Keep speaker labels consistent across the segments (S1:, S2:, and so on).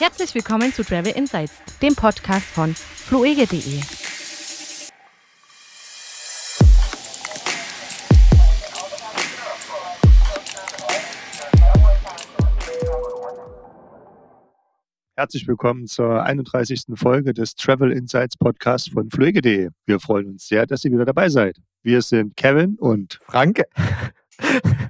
S1: Herzlich willkommen zu Travel Insights, dem Podcast von fluege.de.
S2: Herzlich willkommen zur 31. Folge des Travel Insights Podcasts von fluege.de. Wir freuen uns sehr, dass ihr wieder dabei seid. Wir sind Kevin und
S3: Frank.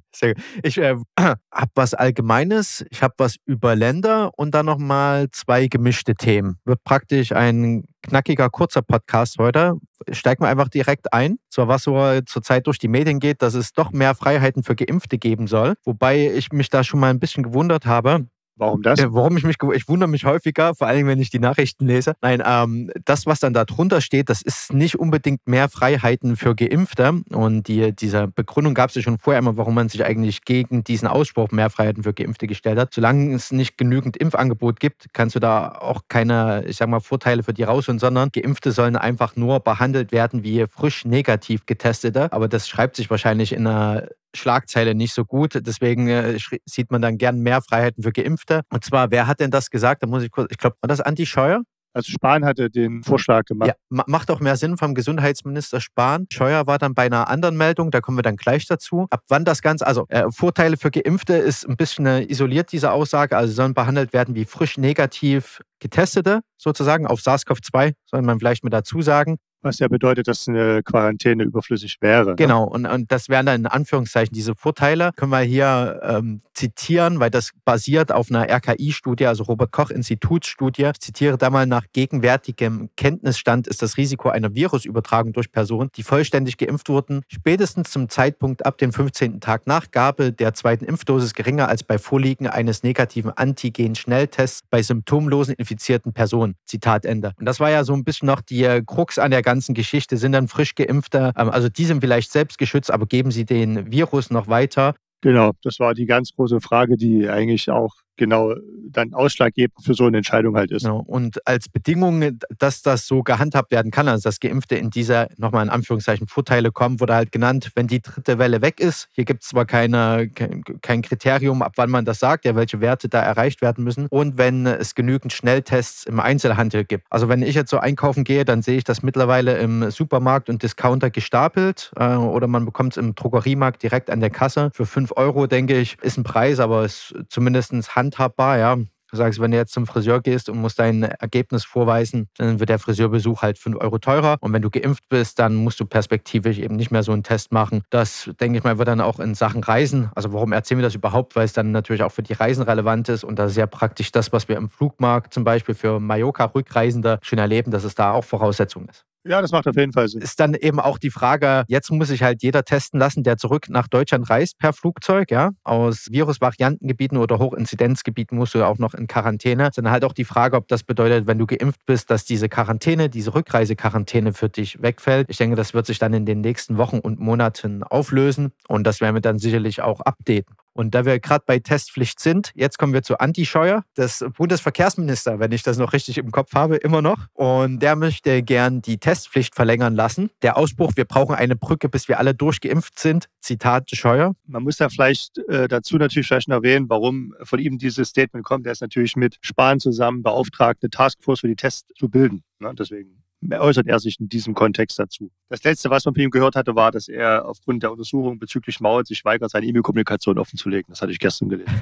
S3: Ich äh, habe was Allgemeines, ich habe was über Länder und dann nochmal zwei gemischte Themen. Wird praktisch ein knackiger, kurzer Podcast heute. Steigen wir einfach direkt ein. Zwar was so zurzeit durch die Medien geht, dass es doch mehr Freiheiten für Geimpfte geben soll. Wobei ich mich da schon mal ein bisschen gewundert habe,
S2: Warum das?
S3: Warum ich mich, ich wundere mich häufiger, vor allem wenn ich die Nachrichten lese. Nein, ähm, das, was dann da drunter steht, das ist nicht unbedingt mehr Freiheiten für Geimpfte. Und die, diese Begründung gab es ja schon vorher immer, warum man sich eigentlich gegen diesen Ausspruch mehr Freiheiten für Geimpfte gestellt hat. Solange es nicht genügend Impfangebot gibt, kannst du da auch keine, ich sag mal, Vorteile für die rausholen, sondern Geimpfte sollen einfach nur behandelt werden wie frisch negativ getestete. Aber das schreibt sich wahrscheinlich in einer Schlagzeile nicht so gut. Deswegen äh, sieht man dann gern mehr Freiheiten für Geimpfte. Und zwar, wer hat denn das gesagt? Da muss ich kurz, ich glaube, war das Anti Scheuer?
S2: Also Spahn hatte den Vorschlag gemacht.
S3: Ja, macht auch mehr Sinn vom Gesundheitsminister Spahn. Scheuer war dann bei einer anderen Meldung, da kommen wir dann gleich dazu. Ab wann das Ganze, also äh, Vorteile für Geimpfte ist ein bisschen äh, isoliert, diese Aussage. Also sollen behandelt werden wie frisch negativ Getestete sozusagen auf SARS-CoV-2, soll man vielleicht mit dazu sagen.
S2: Was ja bedeutet, dass eine Quarantäne überflüssig wäre. Ne?
S3: Genau, und, und das wären dann in Anführungszeichen diese Vorteile. Können wir hier ähm, zitieren, weil das basiert auf einer RKI-Studie, also Robert-Koch-Institutsstudie. Ich zitiere da mal nach gegenwärtigem Kenntnisstand ist das Risiko einer Virusübertragung durch Personen, die vollständig geimpft wurden, spätestens zum Zeitpunkt ab dem 15. Tag nach Gabe der zweiten Impfdosis geringer als bei Vorliegen eines negativen Antigen-Schnelltests bei symptomlosen infizierten Personen. Zitat Ende. Und das war ja so ein bisschen noch die Krux an der ganzen Geschichte sind dann frisch geimpfte. Ähm, also die sind vielleicht selbst geschützt, aber geben sie den Virus noch weiter.
S2: Genau, das war die ganz große Frage, die eigentlich auch genau dann ausschlaggebend für so eine Entscheidung halt ist. Genau.
S3: Und als Bedingung, dass das so gehandhabt werden kann, also dass Geimpfte in dieser, nochmal in Anführungszeichen, Vorteile kommen, wurde halt genannt, wenn die dritte Welle weg ist. Hier gibt es zwar keine, kein Kriterium, ab wann man das sagt, ja, welche Werte da erreicht werden müssen. Und wenn es genügend Schnelltests im Einzelhandel gibt. Also wenn ich jetzt so einkaufen gehe, dann sehe ich das mittlerweile im Supermarkt und Discounter gestapelt äh, oder man bekommt es im Drogeriemarkt direkt an der Kasse. Für 5 Euro, denke ich, ist ein Preis, aber ist zumindest Hand handhabbar, ja. Du sagst, wenn du jetzt zum Friseur gehst und musst dein Ergebnis vorweisen, dann wird der Friseurbesuch halt 5 Euro teurer. Und wenn du geimpft bist, dann musst du perspektivisch eben nicht mehr so einen Test machen. Das, denke ich mal, wird dann auch in Sachen Reisen. Also warum erzählen wir das überhaupt? Weil es dann natürlich auch für die Reisen relevant ist und da sehr praktisch das, was wir im Flugmarkt zum Beispiel für Mallorca-Rückreisende schon erleben, dass es da auch Voraussetzung ist.
S2: Ja, das macht auf jeden Fall Sinn.
S3: Ist dann eben auch die Frage, jetzt muss sich halt jeder testen lassen, der zurück nach Deutschland reist per Flugzeug, ja. Aus Virusvariantengebieten oder Hochinzidenzgebieten musst du auch noch in Quarantäne. Ist dann halt auch die Frage, ob das bedeutet, wenn du geimpft bist, dass diese Quarantäne, diese Rückreisequarantäne für dich wegfällt. Ich denke, das wird sich dann in den nächsten Wochen und Monaten auflösen und das werden wir dann sicherlich auch updaten. Und da wir gerade bei Testpflicht sind, jetzt kommen wir zu Anti-Scheuer, des Bundesverkehrsminister, wenn ich das noch richtig im Kopf habe, immer noch. Und der möchte gern die Testpflicht verlängern lassen. Der Ausspruch, wir brauchen eine Brücke, bis wir alle durchgeimpft sind. Zitat Scheuer.
S2: Man muss da vielleicht äh, dazu natürlich vielleicht erwähnen, warum von ihm dieses Statement kommt. Er ist natürlich mit Spahn zusammen beauftragt, eine Taskforce für die Tests zu bilden. Ne? Deswegen äußert er sich in diesem Kontext dazu. Das Letzte, was man von ihm gehört hatte, war, dass er aufgrund der Untersuchung bezüglich Maut sich weigert, seine E-Mail-Kommunikation offenzulegen. Das hatte ich gestern gelesen.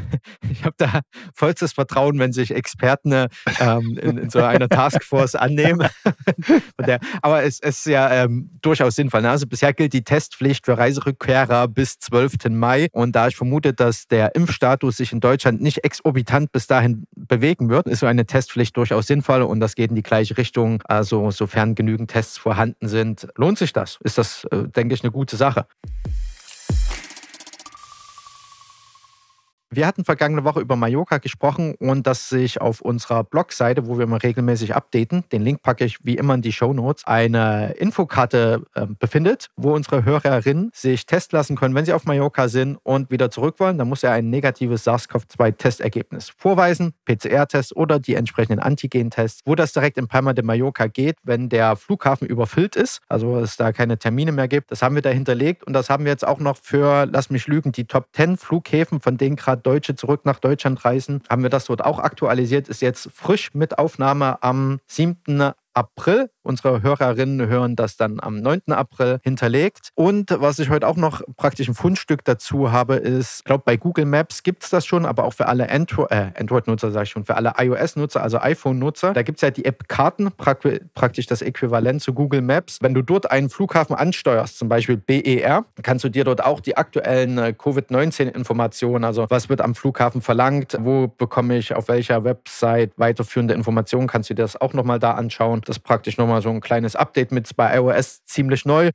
S3: Ich habe da vollstes Vertrauen, wenn sich Experten ähm, in, in, so einer Taskforce annehmen. Aber es, es ist ja ähm, durchaus sinnvoll. Ne? Also bisher gilt die Testpflicht für Reiserückkehrer bis 12. Mai. Und da ich vermute, dass der Impfstatus sich in Deutschland nicht exorbitant bis dahin bewegen wird, ist so eine Testpflicht durchaus sinnvoll und das geht in die gleiche Richtung. Also so sofern genügend Tests vorhanden sind, lohnt sich das. Ist das, äh, denke ich, eine gute Sache. Wir hatten vergangene Woche über Mallorca gesprochen und dass sich auf unserer Blogseite, wo wir mal regelmäßig updaten, den Link packe ich wie immer in die Show Notes, eine Infokarte äh, befindet, wo unsere Hörerinnen sich testen lassen können, wenn sie auf Mallorca sind und wieder zurück wollen. Dann muss er ein negatives SARS-CoV-2-Testergebnis vorweisen, PCR-Test oder die entsprechenden Antigen-Tests, wo das direkt in Palma de Mallorca geht, wenn der Flughafen überfüllt ist, also es da keine Termine mehr gibt. Das haben wir da hinterlegt und das haben wir jetzt auch noch für, lass mich lügen, die Top 10 Flughäfen, von denen gerade Deutsche zurück nach Deutschland reisen, haben wir das dort auch aktualisiert. Ist jetzt frisch mit Aufnahme am 7. April. Unsere Hörerinnen hören das dann am 9. April hinterlegt. Und was ich heute auch noch praktisch ein Fundstück dazu habe, ist, ich glaube, bei Google Maps gibt es das schon, aber auch für alle Andro äh, Android-Nutzer, sage ich schon, für alle iOS-Nutzer, also iPhone-Nutzer. Da gibt es ja die App Karten, praktisch das Äquivalent zu Google Maps. Wenn du dort einen Flughafen ansteuerst, zum Beispiel BER, kannst du dir dort auch die aktuellen äh, Covid-19-Informationen, also was wird am Flughafen verlangt, wo bekomme ich auf welcher Website weiterführende Informationen, kannst du dir das auch nochmal da anschauen. Das praktisch nochmal so ein kleines Update mit bei iOS ziemlich neu.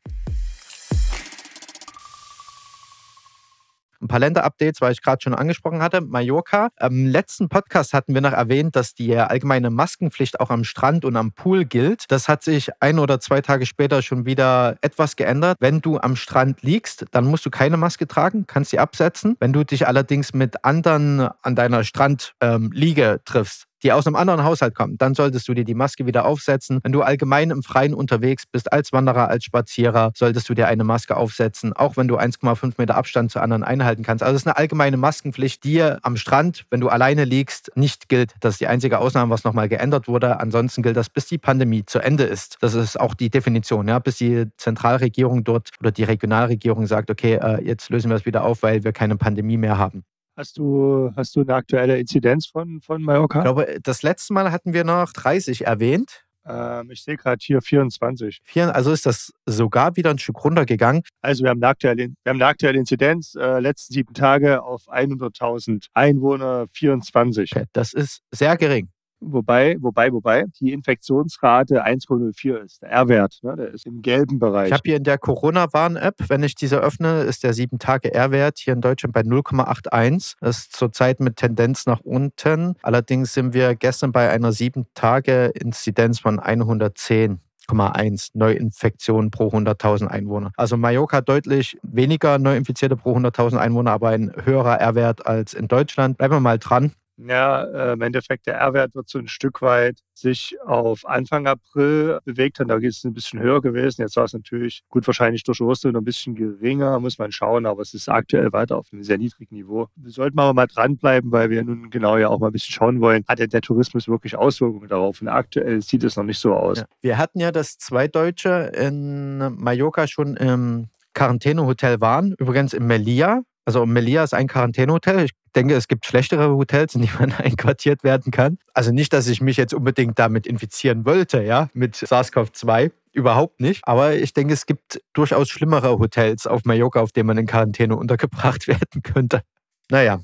S3: Ein paar Länder-Updates, weil ich gerade schon angesprochen hatte. Mallorca. Im letzten Podcast hatten wir noch erwähnt, dass die allgemeine Maskenpflicht auch am Strand und am Pool gilt. Das hat sich ein oder zwei Tage später schon wieder etwas geändert. Wenn du am Strand liegst, dann musst du keine Maske tragen, kannst sie absetzen. Wenn du dich allerdings mit anderen an deiner Strandliege ähm, triffst, die aus einem anderen Haushalt kommen, dann solltest du dir die Maske wieder aufsetzen. Wenn du allgemein im Freien unterwegs bist, als Wanderer, als Spazierer, solltest du dir eine Maske aufsetzen, auch wenn du 1,5 Meter Abstand zu anderen einhalten kannst. Also es ist eine allgemeine Maskenpflicht, die am Strand, wenn du alleine liegst, nicht gilt. Das ist die einzige Ausnahme, was nochmal geändert wurde. Ansonsten gilt das, bis die Pandemie zu Ende ist. Das ist auch die Definition, ja, bis die Zentralregierung dort oder die Regionalregierung sagt, okay, äh, jetzt lösen wir es wieder auf, weil wir keine Pandemie mehr haben.
S2: Hast du, hast du eine aktuelle Inzidenz von, von Mallorca?
S3: Ich glaube, das letzte Mal hatten wir noch 30 erwähnt.
S2: Ähm, ich sehe gerade hier 24.
S3: Also ist das sogar wieder ein Stück runtergegangen.
S2: Also wir haben eine aktuelle, wir haben eine aktuelle Inzidenz, äh, letzten sieben Tage auf 100.000 Einwohner 24.
S3: Okay, das ist sehr gering.
S2: Wobei, wobei, wobei, die Infektionsrate 1,04 ist. Der R-Wert, ne, der ist im gelben Bereich.
S3: Ich habe hier in der Corona-Warn-App, wenn ich diese öffne, ist der 7-Tage-R-Wert hier in Deutschland bei 0,81. Das ist zurzeit mit Tendenz nach unten. Allerdings sind wir gestern bei einer 7-Tage-Inzidenz von 110. 1 Neuinfektionen pro 100.000 Einwohner. Also Mallorca deutlich weniger Neuinfizierte pro 100.000 Einwohner, aber ein höherer R-Wert als in Deutschland. Bleiben wir mal dran.
S2: Ja, äh, im Endeffekt der R-Wert wird so ein Stück weit sich auf Anfang April bewegt haben. Da ist es ein bisschen höher gewesen. Jetzt war es natürlich gut wahrscheinlich durch Ostern ein bisschen geringer, muss man schauen, aber es ist aktuell weiter auf einem sehr niedrigen Niveau. Wir sollten aber mal dranbleiben, weil wir nun genau ja auch mal ein bisschen schauen wollen, hat der Tourismus wirklich Auswirkungen darauf? Und aktuell sieht es noch nicht so aus. Ja.
S3: Wir hatten ja, dass zwei Deutsche in Mallorca schon im Quarantänehotel waren, übrigens in Melia. Also Melia ist ein Quarantänehotel. Ich denke, es gibt schlechtere Hotels, in die man einquartiert werden kann. Also nicht, dass ich mich jetzt unbedingt damit infizieren wollte, ja, mit SARS-CoV-2. Überhaupt nicht. Aber ich denke, es gibt durchaus schlimmere Hotels auf Mallorca, auf denen man in Quarantäne untergebracht werden könnte. Naja.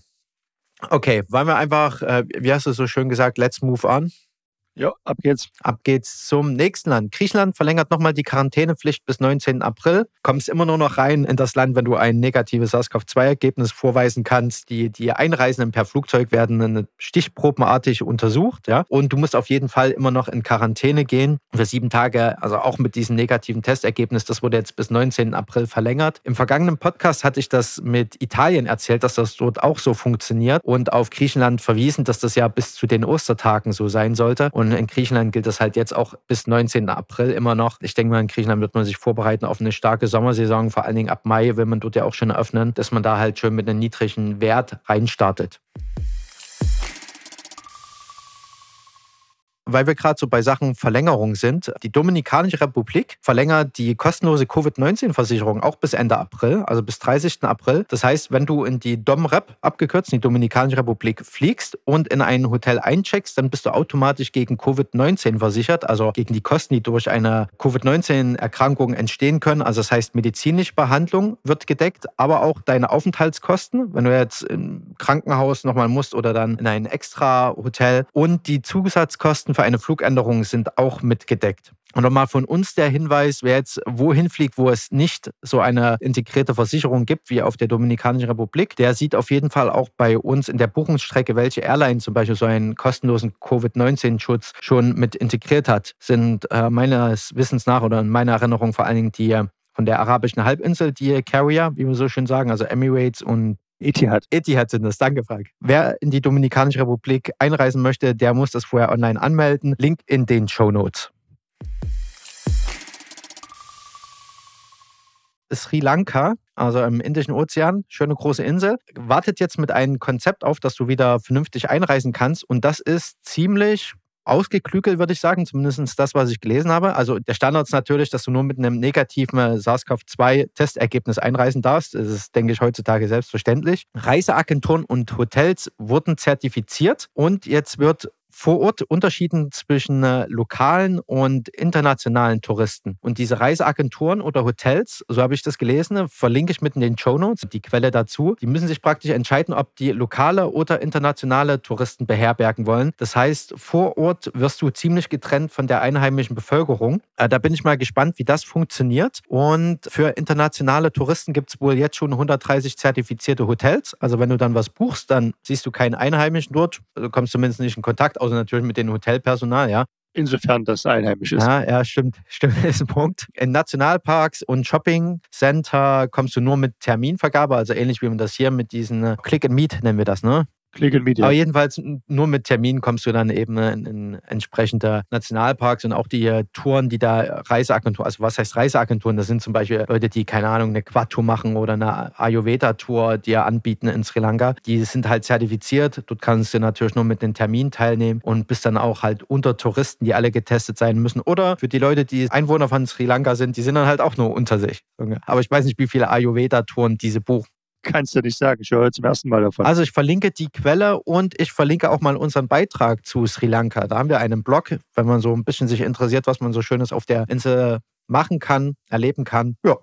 S3: Okay, wollen wir einfach, äh, wie hast du so schön gesagt, let's move on?
S2: Ja, ab geht's.
S3: Ab geht's zum nächsten Land. Griechenland verlängert nochmal die Quarantänepflicht bis 19. April. Kommst immer nur noch rein in das Land, wenn du ein negatives SARS-CoV-2-Ergebnis vorweisen kannst. Die, die Einreisenden per Flugzeug werden stichprobenartig untersucht. Ja? Und du musst auf jeden Fall immer noch in Quarantäne gehen für sieben Tage, also auch mit diesem negativen Testergebnis. Das wurde jetzt bis 19. April verlängert. Im vergangenen Podcast hatte ich das mit Italien erzählt, dass das dort auch so funktioniert und auf Griechenland verwiesen, dass das ja bis zu den Ostertagen so sein sollte. Und und in Griechenland gilt das halt jetzt auch bis 19. April immer noch. Ich denke mal, in Griechenland wird man sich vorbereiten auf eine starke Sommersaison. Vor allen Dingen ab Mai will man dort ja auch schon eröffnen, dass man da halt schön mit einem niedrigen Wert reinstartet. Weil wir gerade so bei Sachen Verlängerung sind. Die Dominikanische Republik verlängert die kostenlose Covid-19-Versicherung auch bis Ende April, also bis 30. April. Das heißt, wenn du in die DOMREP, abgekürzt, in die Dominikanische Republik fliegst und in ein Hotel eincheckst, dann bist du automatisch gegen Covid-19 versichert, also gegen die Kosten, die durch eine Covid-19-Erkrankung entstehen können. Also das heißt, medizinische Behandlung wird gedeckt, aber auch deine Aufenthaltskosten, wenn du jetzt im Krankenhaus nochmal musst oder dann in ein extra Hotel und die Zusatzkosten für eine Flugänderung sind auch mitgedeckt. Und nochmal von uns der Hinweis, wer jetzt wohin fliegt, wo es nicht so eine integrierte Versicherung gibt wie auf der Dominikanischen Republik, der sieht auf jeden Fall auch bei uns in der Buchungsstrecke, welche Airline zum Beispiel so einen kostenlosen Covid-19-Schutz schon mit integriert hat, sind äh, meines Wissens nach oder in meiner Erinnerung vor allen Dingen die von der arabischen Halbinsel, die Carrier, wie wir so schön sagen, also Emirates und
S2: Etihad.
S3: Etihad sind das, danke Frank. Wer in die Dominikanische Republik einreisen möchte, der muss das vorher online anmelden. Link in den Show Notes. Sri Lanka, also im Indischen Ozean, schöne große Insel, wartet jetzt mit einem Konzept auf, dass du wieder vernünftig einreisen kannst. Und das ist ziemlich ausgeklügelt, würde ich sagen, zumindest das, was ich gelesen habe. Also der Standard ist natürlich, dass du nur mit einem negativen SARS-CoV-2-Testergebnis einreisen darfst. Das ist, denke ich, heutzutage selbstverständlich. Reiseagenturen und Hotels wurden zertifiziert und jetzt wird vor Ort unterschieden zwischen äh, lokalen und internationalen Touristen. Und diese Reiseagenturen oder Hotels, so habe ich das gelesen, verlinke ich mit in den Show Notes, die Quelle dazu, die müssen sich praktisch entscheiden, ob die lokale oder internationale Touristen beherbergen wollen. Das heißt, vor Ort wirst du ziemlich getrennt von der einheimischen Bevölkerung. Äh, da bin ich mal gespannt, wie das funktioniert. Und für internationale Touristen gibt es wohl jetzt schon 130 zertifizierte Hotels. Also wenn du dann was buchst, dann siehst du keinen Einheimischen dort, du kommst zumindest nicht in Kontakt außer natürlich mit dem Hotelpersonal, ja.
S2: Insofern das einheimisch ist.
S3: Ja, ja, stimmt. Stimmt, ist ein Punkt. In Nationalparks und Shopping-Center kommst du nur mit Terminvergabe, also ähnlich wie man das hier mit diesen Click and Meet nennen wir das, ne?
S2: Meet,
S3: ja. Aber jedenfalls nur mit Termin kommst du dann eben in, in entsprechende Nationalparks und auch die Touren, die da Reiseagenturen, also was heißt Reiseagenturen? Das sind zum Beispiel Leute, die, keine Ahnung, eine Quad-Tour machen oder eine Ayurveda-Tour, die ja anbieten in Sri Lanka. Die sind halt zertifiziert. Dort kannst du natürlich nur mit den Termin teilnehmen und bist dann auch halt unter Touristen, die alle getestet sein müssen. Oder für die Leute, die Einwohner von Sri Lanka sind, die sind dann halt auch nur unter sich. Aber ich weiß nicht, wie viele Ayurveda-Touren diese buchen.
S2: Kannst du nicht sagen. Ich höre zum ersten Mal davon.
S3: Also ich verlinke die Quelle und ich verlinke auch mal unseren Beitrag zu Sri Lanka. Da haben wir einen Blog, wenn man so ein bisschen sich interessiert, was man so Schönes auf der Insel machen kann, erleben kann. Ja.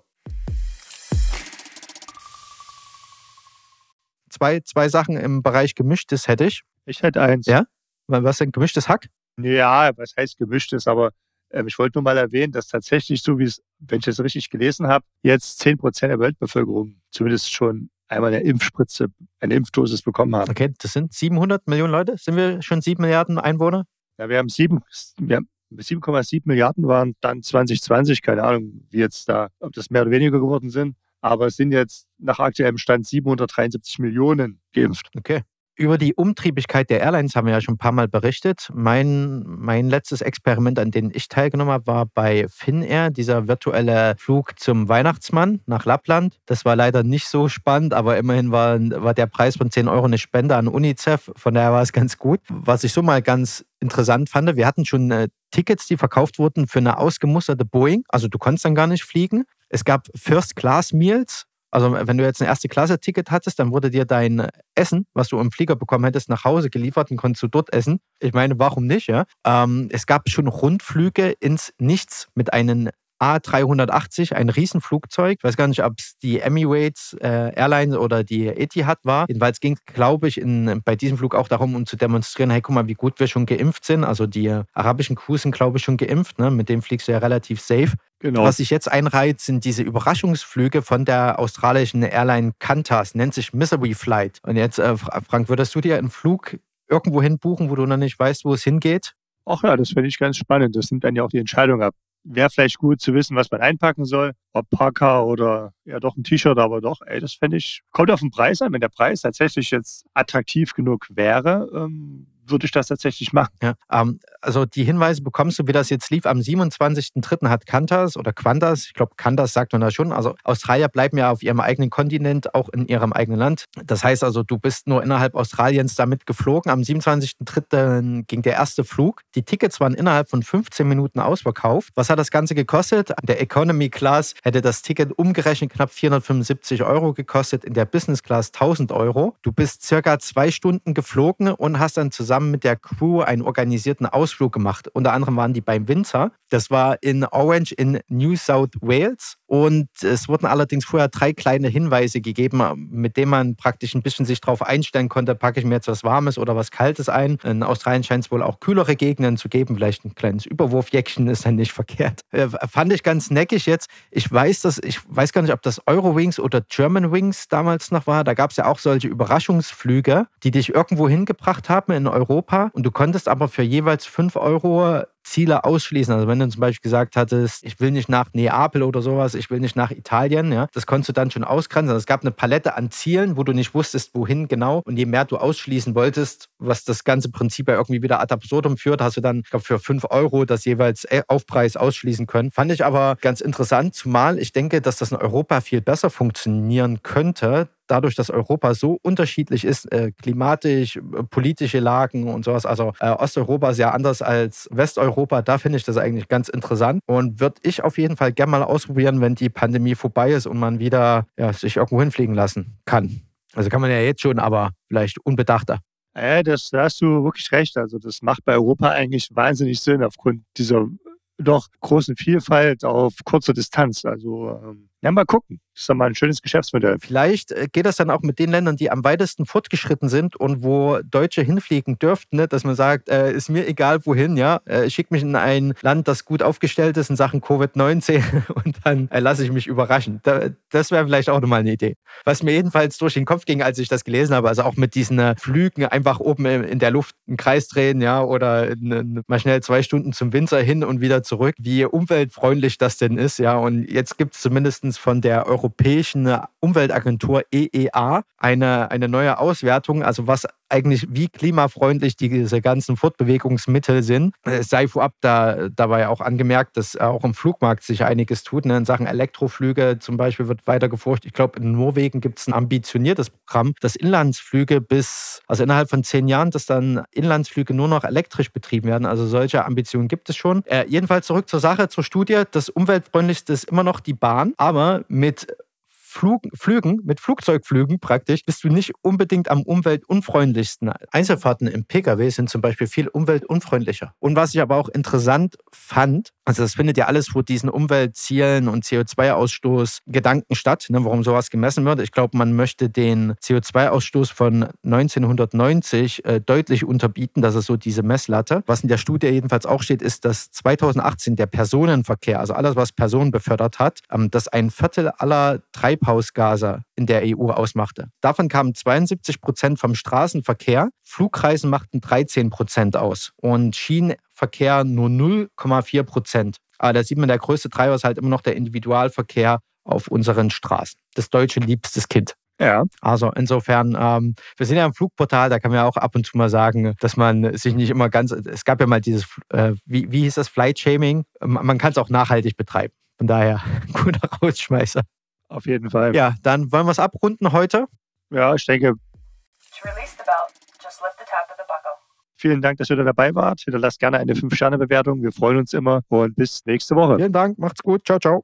S3: Zwei, zwei Sachen im Bereich Gemischtes hätte ich.
S2: Ich hätte eins.
S3: Ja? Was denn gemischtes Hack?
S2: Ja, was heißt gemischtes, aber ähm, ich wollte nur mal erwähnen, dass tatsächlich, so wie es, wenn ich es richtig gelesen habe, jetzt 10 Prozent der Weltbevölkerung zumindest schon einmal eine Impfspritze, eine Impfdosis bekommen haben.
S3: Okay, das sind 700 Millionen Leute. Sind wir schon 7 Milliarden Einwohner?
S2: Ja, wir haben 7,7 Milliarden waren dann 2020, keine Ahnung, wie jetzt da, ob das mehr oder weniger geworden sind. Aber es sind jetzt nach aktuellem Stand 773 Millionen geimpft.
S3: Okay. Über die Umtriebigkeit der Airlines haben wir ja schon ein paar Mal berichtet. Mein, mein letztes Experiment, an dem ich teilgenommen habe, war bei Finnair, dieser virtuelle Flug zum Weihnachtsmann nach Lappland. Das war leider nicht so spannend, aber immerhin war, war der Preis von 10 Euro eine Spende an UNICEF. Von daher war es ganz gut. Was ich so mal ganz interessant fand, wir hatten schon äh, Tickets, die verkauft wurden für eine ausgemusterte Boeing. Also du konntest dann gar nicht fliegen. Es gab First-Class-Meals also wenn du jetzt ein erste Klasse-Ticket hattest, dann wurde dir dein Essen, was du im Flieger bekommen hättest, nach Hause geliefert und konntest du dort essen. Ich meine, warum nicht? Ja? Ähm, es gab schon Rundflüge ins Nichts mit einem A380, ein Riesenflugzeug. Ich weiß gar nicht, ob es die Emirates äh, Airlines oder die Etihad war. Jedenfalls ging es, glaube ich, in, bei diesem Flug auch darum, um zu demonstrieren, hey, guck mal, wie gut wir schon geimpft sind. Also die arabischen Crews sind, glaube ich, schon geimpft. Ne? Mit dem fliegst du ja relativ safe. Genau. Was sich jetzt einreiht, sind diese Überraschungsflüge von der australischen Airline Qantas, nennt sich Misery Flight. Und jetzt, äh, Frank, würdest du dir einen Flug irgendwo hin buchen, wo du noch nicht weißt, wo es hingeht?
S2: Ach ja, das finde ich ganz spannend. Das nimmt dann ja auch die Entscheidung ab wäre vielleicht gut zu wissen, was man einpacken soll. Ob Parker oder ja doch ein T-Shirt, aber doch, ey, das fände ich, kommt auf den Preis an. Wenn der Preis tatsächlich jetzt attraktiv genug wäre, ähm, würde ich das tatsächlich machen.
S3: Ja, ähm, also die Hinweise bekommst du, wie das jetzt lief. Am 27.03. hat Qantas oder Qantas, ich glaube Qantas sagt man da schon, also Australier bleiben ja auf ihrem eigenen Kontinent, auch in ihrem eigenen Land. Das heißt also, du bist nur innerhalb Australiens damit geflogen. Am 27.03. ging der erste Flug. Die Tickets waren innerhalb von 15 Minuten ausverkauft. Was hat das Ganze gekostet? Der Economy Class hätte das Ticket umgerechnet knapp 475 Euro gekostet, in der Business Class 1000 Euro. Du bist circa zwei Stunden geflogen und hast dann zusammen zusammen mit der Crew einen organisierten Ausflug gemacht. Unter anderem waren die beim Winter. Das war in Orange in New South Wales. Und es wurden allerdings vorher drei kleine Hinweise gegeben, mit denen man praktisch ein bisschen sich darauf einstellen konnte, packe ich mir jetzt was Warmes oder was Kaltes ein. In Australien scheint es wohl auch kühlere Gegenden zu geben. Vielleicht ein kleines Überwurfjäckchen ist dann nicht verkehrt. Äh, fand ich ganz neckig jetzt. Ich weiß, dass, ich weiß gar nicht, ob das Eurowings oder German Wings damals noch war. Da gab es ja auch solche Überraschungsflüge, die dich irgendwo hingebracht haben in Europa. Und du konntest aber für jeweils 5 Euro Ziele ausschließen. Also wenn du zum Beispiel gesagt hattest, ich will nicht nach Neapel oder sowas, ich will nicht nach Italien, ja, das konntest du dann schon ausgrenzen. Also es gab eine Palette an Zielen, wo du nicht wusstest, wohin genau. Und je mehr du ausschließen wolltest, was das ganze Prinzip ja irgendwie wieder ad absurdum führt, hast du dann, ich glaube, für 5 Euro das jeweils äh, Aufpreis ausschließen können. Fand ich aber ganz interessant, zumal ich denke, dass das in Europa viel besser funktionieren könnte, dadurch, dass Europa so unterschiedlich ist, äh, klimatisch, äh, politische Lagen und sowas, also äh, Osteuropa sehr anders als Westeuropa, da finde ich das eigentlich ganz interessant und würde ich auf jeden Fall gerne mal ausprobieren, wenn die Pandemie vorbei ist und man wieder ja, sich irgendwo hinfliegen lassen kann. Also kann man ja jetzt schon, aber vielleicht unbedachter.
S2: Ja, das, da hast du wirklich recht. Also das macht bei Europa eigentlich wahnsinnig Sinn aufgrund dieser doch großen Vielfalt auf kurzer Distanz. Also ähm, ja, mal gucken. Das ist doch mal ein schönes Geschäftsmodell.
S3: Vielleicht äh, geht das dann auch mit den Ländern, die am weitesten fortgeschritten sind und wo Deutsche hinfliegen dürften, ne? dass man sagt, äh, ist mir egal wohin, ja, äh, schick mich in ein Land, das gut aufgestellt ist in Sachen Covid-19 und dann äh, lasse ich mich überraschen. Da, das wäre vielleicht auch nochmal eine Idee. Was mir jedenfalls durch den Kopf ging, als ich das gelesen habe, also auch mit diesen äh, Flügen einfach oben in der Luft einen Kreis drehen, ja, oder mal schnell zwei Stunden zum Winzer hin und wieder zurück, wie umweltfreundlich das denn ist, ja. Und jetzt gibt es zumindest von der Europäischen Umweltagentur EEA eine, eine neue Auswertung, also was eigentlich wie klimafreundlich diese ganzen Fortbewegungsmittel sind. Es sei vorab da, dabei auch angemerkt, dass auch im Flugmarkt sich einiges tut. Ne? In Sachen Elektroflüge zum Beispiel wird weiter geforscht. Ich glaube, in Norwegen gibt es ein ambitioniertes Programm, dass Inlandsflüge bis, also innerhalb von zehn Jahren, dass dann Inlandsflüge nur noch elektrisch betrieben werden. Also solche Ambitionen gibt es schon. Äh, jedenfalls zurück zur Sache, zur Studie. Das umweltfreundlichste ist immer noch die Bahn, aber mit Flug, Flügen, mit Flugzeugflügen praktisch, bist du nicht unbedingt am umweltunfreundlichsten. Einzelfahrten im Pkw sind zum Beispiel viel umweltunfreundlicher. Und was ich aber auch interessant fand, also das findet ja alles vor diesen Umweltzielen und CO2-Ausstoß Gedanken statt, ne, warum sowas gemessen wird. Ich glaube, man möchte den CO2-Ausstoß von 1990 äh, deutlich unterbieten. Das ist so diese Messlatte. Was in der Studie jedenfalls auch steht, ist, dass 2018 der Personenverkehr, also alles, was Personen befördert hat, ähm, dass ein Viertel aller Treibhausgase in der EU ausmachte. Davon kamen 72 Prozent vom Straßenverkehr. Flugreisen machten 13 Prozent aus und Schienenverkehr nur 0,4 Prozent. Aber da sieht man, der größte Treiber ist halt immer noch der Individualverkehr auf unseren Straßen. Das deutsche liebstes Kind.
S2: Ja.
S3: Also insofern, ähm, wir sind ja im Flugportal, da kann man ja auch ab und zu mal sagen, dass man sich nicht immer ganz, es gab ja mal dieses, äh, wie, wie hieß das, Flight Shaming, man kann es auch nachhaltig betreiben. Von daher, guter Rausschmeißer.
S2: Auf jeden Fall.
S3: Ja, dann wollen wir es abrunden heute.
S2: Ja, ich denke. Vielen Dank, dass ihr da dabei wart. Hinterlasst gerne eine 5-Sterne-Bewertung. Wir freuen uns immer und bis nächste Woche.
S3: Vielen Dank, macht's gut. Ciao, ciao.